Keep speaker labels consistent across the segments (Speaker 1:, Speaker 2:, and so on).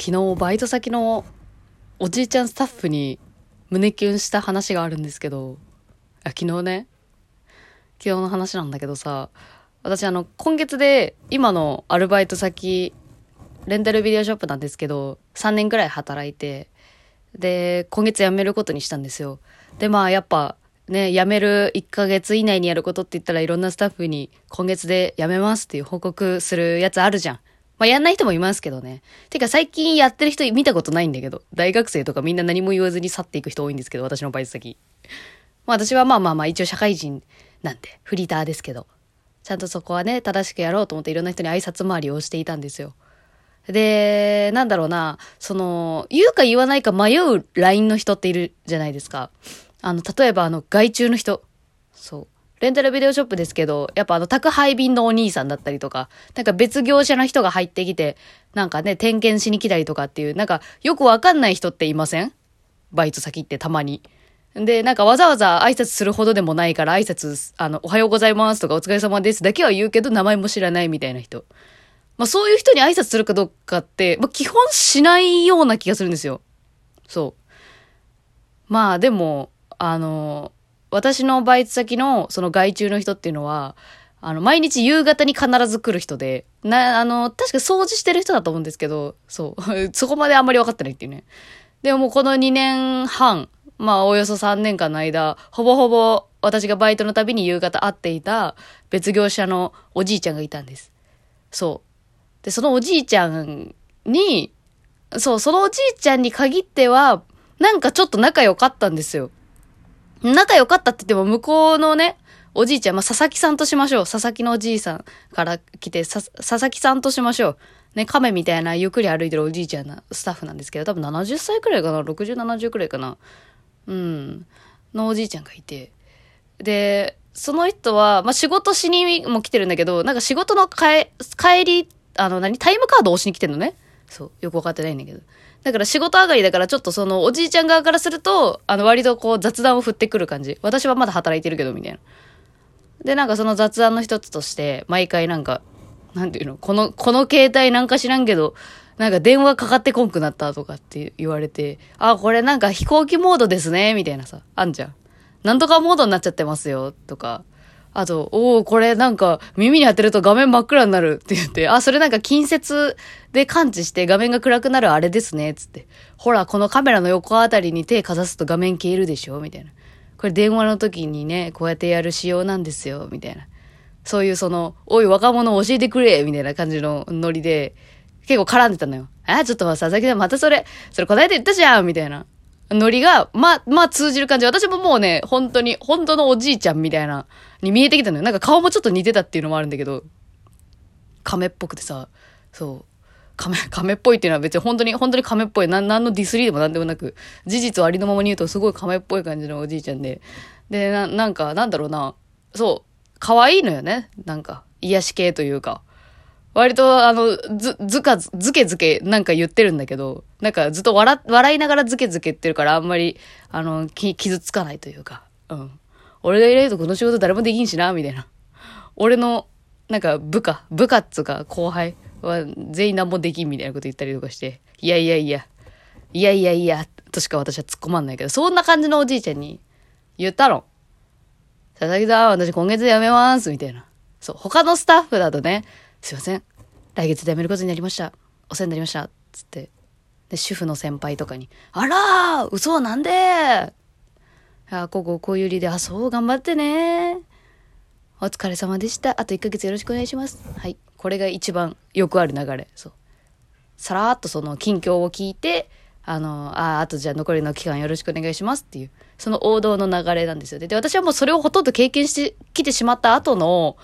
Speaker 1: 昨日バイト先のおじいちゃんスタッフに胸キュンした話があるんですけど、あ昨日ね、昨日の話なんだけどさ、私あの、今月で今のアルバイト先、レンタルビデオショップなんですけど、3年くらい働いて、で、今月辞めることにしたんですよ。で、まあやっぱ、ね、辞める1ヶ月以内にやることって言ったらいろんなスタッフに今月で辞めますっていう報告するやつあるじゃん。まあ、やんない人もいますけどね。てか最近やってる人見たことないんだけど、大学生とかみんな何も言わずに去っていく人多いんですけど、私のバイト先。まあ私はまあまあまあ一応社会人なんで、フリーターですけど、ちゃんとそこはね、正しくやろうと思っていろんな人に挨拶回りをしていたんですよ。で、なんだろうな、その、言うか言わないか迷う LINE の人っているじゃないですか。あの、例えばあの、外注の人。そう。レンタルビデオショップですけど、やっぱあの宅配便のお兄さんだったりとか、なんか別業者の人が入ってきて、なんかね、点検しに来たりとかっていう、なんかよくわかんない人っていません？バイト先ってたまに。で、なんかわざわざ挨拶するほどでもないから挨拶、あの、おはようございますとかお疲れ様ですだけは言うけど名前も知らないみたいな人。まあそういう人に挨拶するかどうかって、まあ基本しないような気がするんですよ。そう。まあでも、あの、私のバイト先のその外注の人っていうのは、あの、毎日夕方に必ず来る人で、な、あの、確か掃除してる人だと思うんですけど、そう。そこまであんまり分かってないっていうね。でももうこの2年半、まあおよそ3年間の間、ほぼほぼ私がバイトのたびに夕方会っていた別業者のおじいちゃんがいたんです。そう。で、そのおじいちゃんに、そう、そのおじいちゃんに限っては、なんかちょっと仲良かったんですよ。仲良かったって言っても、向こうのね、おじいちゃん、まあ、佐々木さんとしましょう。佐々木のおじいさんから来て、佐々木さんとしましょう。ね、亀みたいなゆっくり歩いてるおじいちゃんなスタッフなんですけど、多分70歳くらいかな ?60、70くらいかな？うん。のおじいちゃんがいて。で、その人は、まあ、仕事しにも来てるんだけど、なんか仕事の帰り、あの、何？タイムカードを押しに来てんのね。そう。よくわかってないんだけど。だから仕事上がりだからちょっとそのおじいちゃん側からすると、あの割とこう雑談を振ってくる感じ。私はまだ働いてるけどみたいな。で、なんかその雑談の一つとして、毎回なんか、なんていうのこの、この携帯なんか知らんけど、なんか電話かかってこんくなったとかって言われて、あ、これなんか飛行機モードですね、みたいなさ、あんじゃん。なんとかモードになっちゃってますよ、とか。あと、おおこれなんか耳に当てると画面真っ暗になるって言って、あ、それなんか近接で感知して画面が暗くなるあれですね、つって。ほら、このカメラの横あたりに手かざすと画面消えるでしょみたいな。これ電話の時にね、こうやってやる仕様なんですよ、みたいな。そういうその、おい若者教えてくれみたいな感じのノリで、結構絡んでたのよ。あ、ちょっと佐々木さんまたそれ、それ答えて言ったじゃんみたいな。ノリが、ま、まあ通じる感じ。私ももうね、本当に、本当のおじいちゃんみたいな、に見えてきたのよ。なんか顔もちょっと似てたっていうのもあるんだけど、亀っぽくてさ、そう。亀、亀っぽいっていうのは別に本当に、本当に亀っぽい。なん、なんのディスリーでもなんでもなく、事実をありのままに言うとすごい亀っぽい感じのおじいちゃんで。で、な、なんか、なんだろうな。そう。可愛いのよね。なんか、癒し系というか。割と、あの、ず、ずかず、ずけずけなんか言ってるんだけど、なんかずっと笑、笑いながらずけずけ言ってるからあんまり、あの、き、傷つかないというか、うん。俺がいないとこの仕事誰もできんしな、みたいな。俺の、なんか部下、部下っつうか後輩は全員何もできんみたいなこと言ったりとかして、いやいやいや、いやいやいや、としか私は突っ込まんないけど、そんな感じのおじいちゃんに言ったの。佐々木さん、私今月辞めます、みたいな。そう、他のスタッフだとね、すいません。来月で辞めることになりました。お世話になりました。つって。で、主婦の先輩とかに、あらー嘘なんであ、こここういう理で、あ、そう、頑張ってねお疲れ様でした。あと1ヶ月よろしくお願いします。はい。これが一番よくある流れ。そう。さらっとその近況を聞いて、あの、あ、あとじゃあ残りの期間よろしくお願いしますっていう、その王道の流れなんですよ。で、私はもうそれをほとんど経験してきてしまった後の、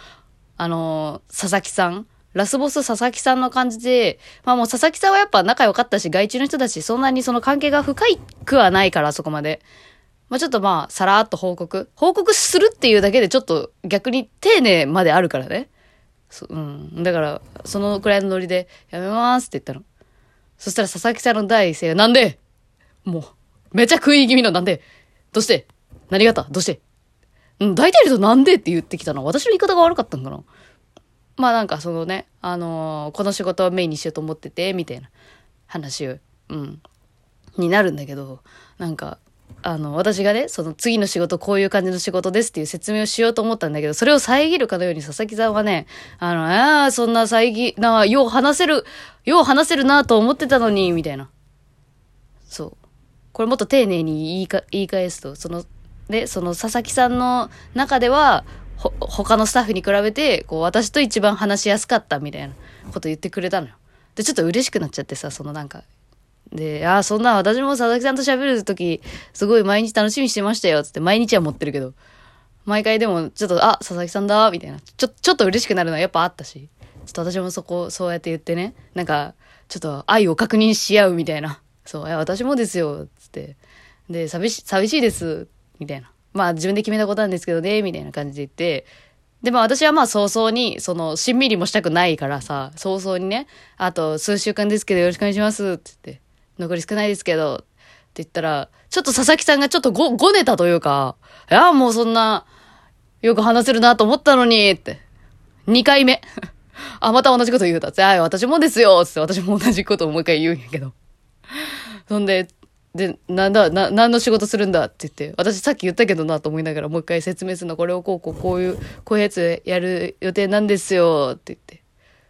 Speaker 1: あの、佐々木さん、ラスボス佐々木さんの感じで、まあもう佐々木さんはやっぱ仲良かったし、外注の人だし、そんなにその関係が深いくはないから、そこまで。まあちょっとまあ、さらっと報告。報告するっていうだけでちょっと逆に丁寧まであるからね。うん。だから、そのくらいのノリで、やめますって言ったの。そしたら佐々木さんの第一声が、なんで？もう、めちゃ食い気味のなんで？どうして？何があった？どうして？うん、大体の人なんでって言ってきたの私の言い方が悪かったんかな。まあなんかそのね、あのー、この仕事をメインにしようと思ってて、みたいな。話を、うん、になるんだけど、なんか、あの、私がね、その次の仕事こういう感じの仕事ですっていう説明をしようと思ったんだけど、それを遮るかのように佐々木さんはね、あの、ああ、そんな遮、なよう話せる、よう話せるなと思ってたのに、みたいな。そう。これもっと丁寧に言いか言い返すと、その、で、その佐々木さんの中では、ほ、他のスタッフに比べて、こう、私と一番話しやすかったみたいなこと言ってくれたのよ。で、ちょっと嬉しくなっちゃってさ、そのなんか、で、ああ、そんな私も佐々木さんと喋るとき、すごい毎日楽しみにしてましたよ、つって毎日は持ってるけど、毎回でも、ちょっと、あ、佐々木さんだ、みたいな。ちょ、ちょっと嬉しくなるのはやっぱあったし、ちょっと私もそこ、そうやって言ってね、なんか、ちょっと愛を確認し合うみたいな。そう、いや、私もですよ、つって。で、寂し、寂しいです、みたいな。まあ自分で決めたことなんですけどね、みたいな感じで言って、で、も私はまあ早々に、その、しんみりもしたくないからさ、早々にね、あと数週間ですけどよろしくお願いします、って言って、残り少ないですけど、って言ったら、ちょっと佐々木さんがちょっとご、ごねたというか、いや、もうそんな、よく話せるなと思ったのに、って。2回目。あ、また同じこと言うた。って、あ、私もですよ、つって私も同じことをもう一回言うんやけど。そんで、で、なんだ、な、何の仕事するんだって言って、私さっき言ったけどなと思いながらもう一回説明するの、これをこうこうこういう、こういうやつやる予定なんですよって言って。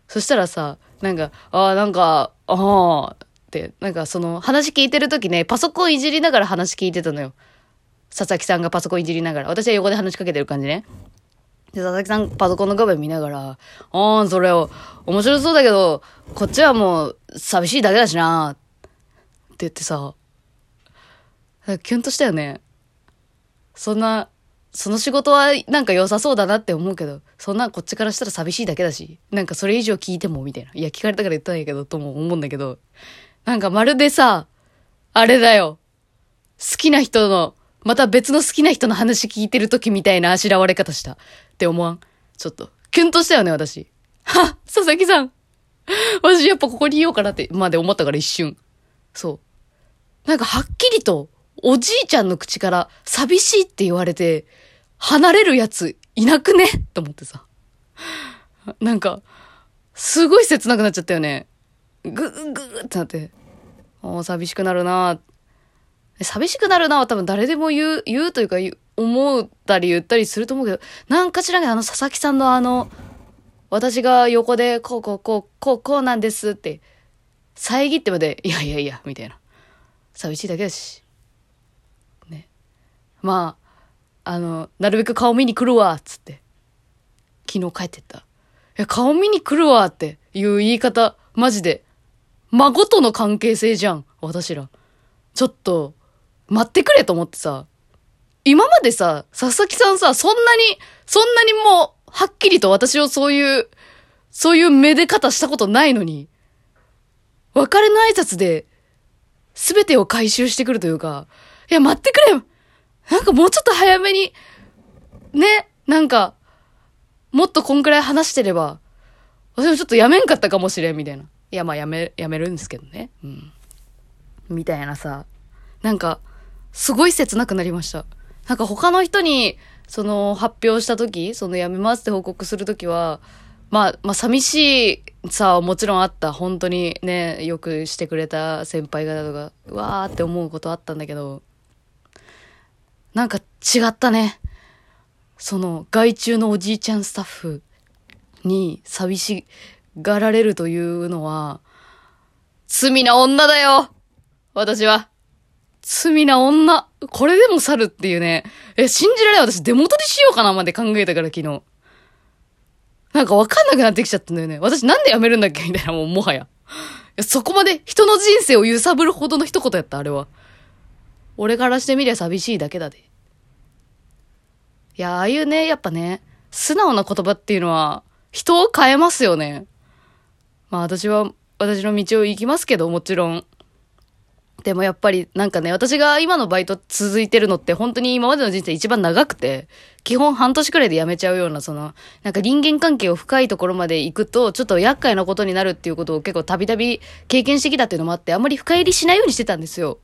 Speaker 1: そしたらさ、なんか、ああ、なんか、ああ、って、なんかその話聞いてる時ね、パソコンいじりながら話聞いてたのよ。佐々木さんがパソコンいじりながら。私は横で話しかけてる感じね。で、佐々木さんパソコンの画面見ながら、ああ、それを、面白そうだけど、こっちはもう寂しいだけだしな、って言ってさ、キュンとしたよね。そんな、その仕事はなんか良さそうだなって思うけど、そんなこっちからしたら寂しいだけだし、なんかそれ以上聞いてもみたいな。いや、聞かれたから言ったんやけど、とも思うんだけど、なんかまるでさ、あれだよ。好きな人の、また別の好きな人の話聞いてる時みたいなあしらわれ方した。って思わん？ちょっと、キュンとしたよね、私。は佐々木さん私やっぱここにいようかなって、まで思ったから一瞬。そう。なんかはっきりと、おじいちゃんの口から寂しいって言われて、離れるやついなくね？と思ってさ。なんか、すごい切なくなっちゃったよね。ぐ、ぐーってなって。ああ、寂しくなるな寂しくなるなは多分誰でも言う、言うというか思ったり言ったりすると思うけど、なんかしらね、あの佐々木さんのあの、私が横でこうこうこう、こうこうなんですって、遮ってまで、いやいやいや、みたいな。寂しいだけだし。まあ、あの、なるべく顔見に来るわ、つって。昨日帰ってった。え、顔見に来るわっていう言い方、マジで。孫との関係性じゃん、私ら。ちょっと、待ってくれと思ってさ。今までさ、佐々木さんさ、そんなに、そんなにもう、はっきりと私をそういう、そういうめで方したことないのに、別れの挨拶で、すべてを回収してくるというか、いや、待ってくれなんかもうちょっと早めに、ね、なんか、もっとこんくらい話してれば、私もちょっとやめんかったかもしれん、みたいな。いや、まあやめ、やめるんですけどね。うん。みたいなさ、なんか、すごい切なくなりました。なんか他の人に、その、発表した時、その辞めますって報告する時は、まあ、まあ、寂しいさはもちろんあった。本当にね、よくしてくれた先輩方とか、うわーって思うことあったんだけど、なんか違ったね。その、外注のおじいちゃんスタッフに寂しがられるというのは、罪な女だよ私は。罪な女。これでも去るっていうね。え、信じられない私デモトでしようかなまで考えたから昨日。なんかわかんなくなってきちゃったんだよね。私なんで辞めるんだっけ？みたいなもうもはや。そこまで人の人生を揺さぶるほどの一言やった、あれは。俺からしてみりゃ寂しいだけだで。いや、ああいうね、やっぱね、素直な言葉っていうのは、人を変えますよね。まあ私は、私の道を行きますけど、もちろん。でもやっぱりなんかね、私が今のバイト続いてるのって本当に今までの人生一番長くて、基本半年くらいで辞めちゃうような、その、なんか人間関係を深いところまで行くと、ちょっと厄介なことになるっていうことを結構たびたび経験してきたっていうのもあって、あんまり深入りしないようにしてたんですよ。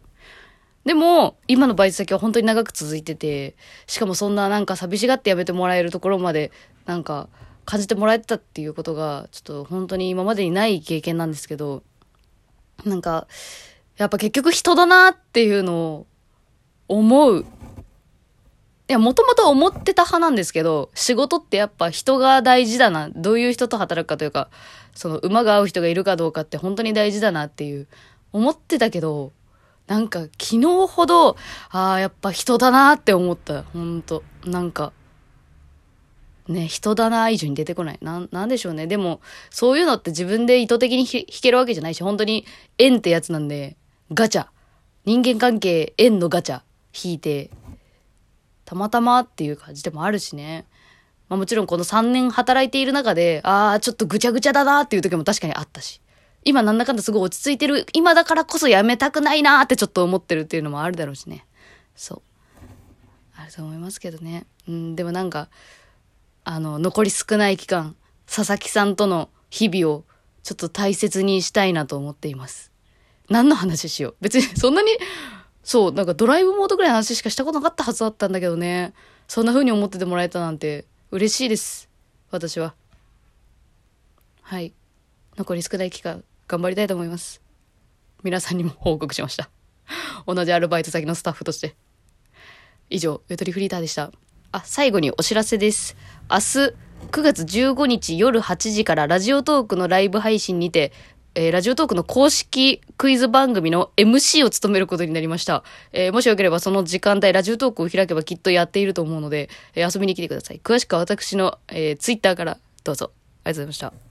Speaker 1: でも、今のバイト先は本当に長く続いてて、しかもそんななんか寂しがってやめてもらえるところまで、なんか感じてもらえてたっていうことが、ちょっと本当に今までにない経験なんですけど、なんか、やっぱ結局人だなっていうのを思う。いや、もともと思ってた派なんですけど、仕事ってやっぱ人が大事だな。どういう人と働くかというか、その馬が合う人がいるかどうかって本当に大事だなっていう、思ってたけど、なんか昨日ほど、ああ、やっぱ人だなって思った。ほんと。なんか、ね、人だな以上に出てこない。な、なんでしょうね。でも、そういうのって自分で意図的に弾けるわけじゃないし、本当に縁ってやつなんで、ガチャ。人間関係、縁のガチャ、引いて、たまたまっていう感じでもあるしね。まあもちろんこの3年働いている中で、ああ、ちょっとぐちゃぐちゃだなっていう時も確かにあったし。今なんだかんだすごい落ち着いてる、今だからこそやめたくないなってちょっと思ってるっていうのもあるだろうしね。そう。あると思いますけどね。うん、でもなんか、あの、残り少ない期間、佐々木さんとの日々をちょっと大切にしたいなと思っています。何の話しよう。別にそんなに、そう、なんかドライブモードぐらいの話しかしたことなかったはずだったんだけどね。そんな風に思っててもらえたなんて嬉しいです。私は。はい。残り少ない期間、頑張りたいと思います。皆さんにも報告しました。同じアルバイト先のスタッフとして。以上、ゆとりフリーターでした。あ、最後にお知らせです。明日、9月15日夜8時からラジオトークのライブ配信にて、えー、ラジオトークの公式クイズ番組の MC を務めることになりました。えー、もしよければその時間帯、ラジオトークを開けばきっとやっていると思うので、えー、遊びに来てください。詳しくは私の、えー、ツイッターからどうぞ。ありがとうございました。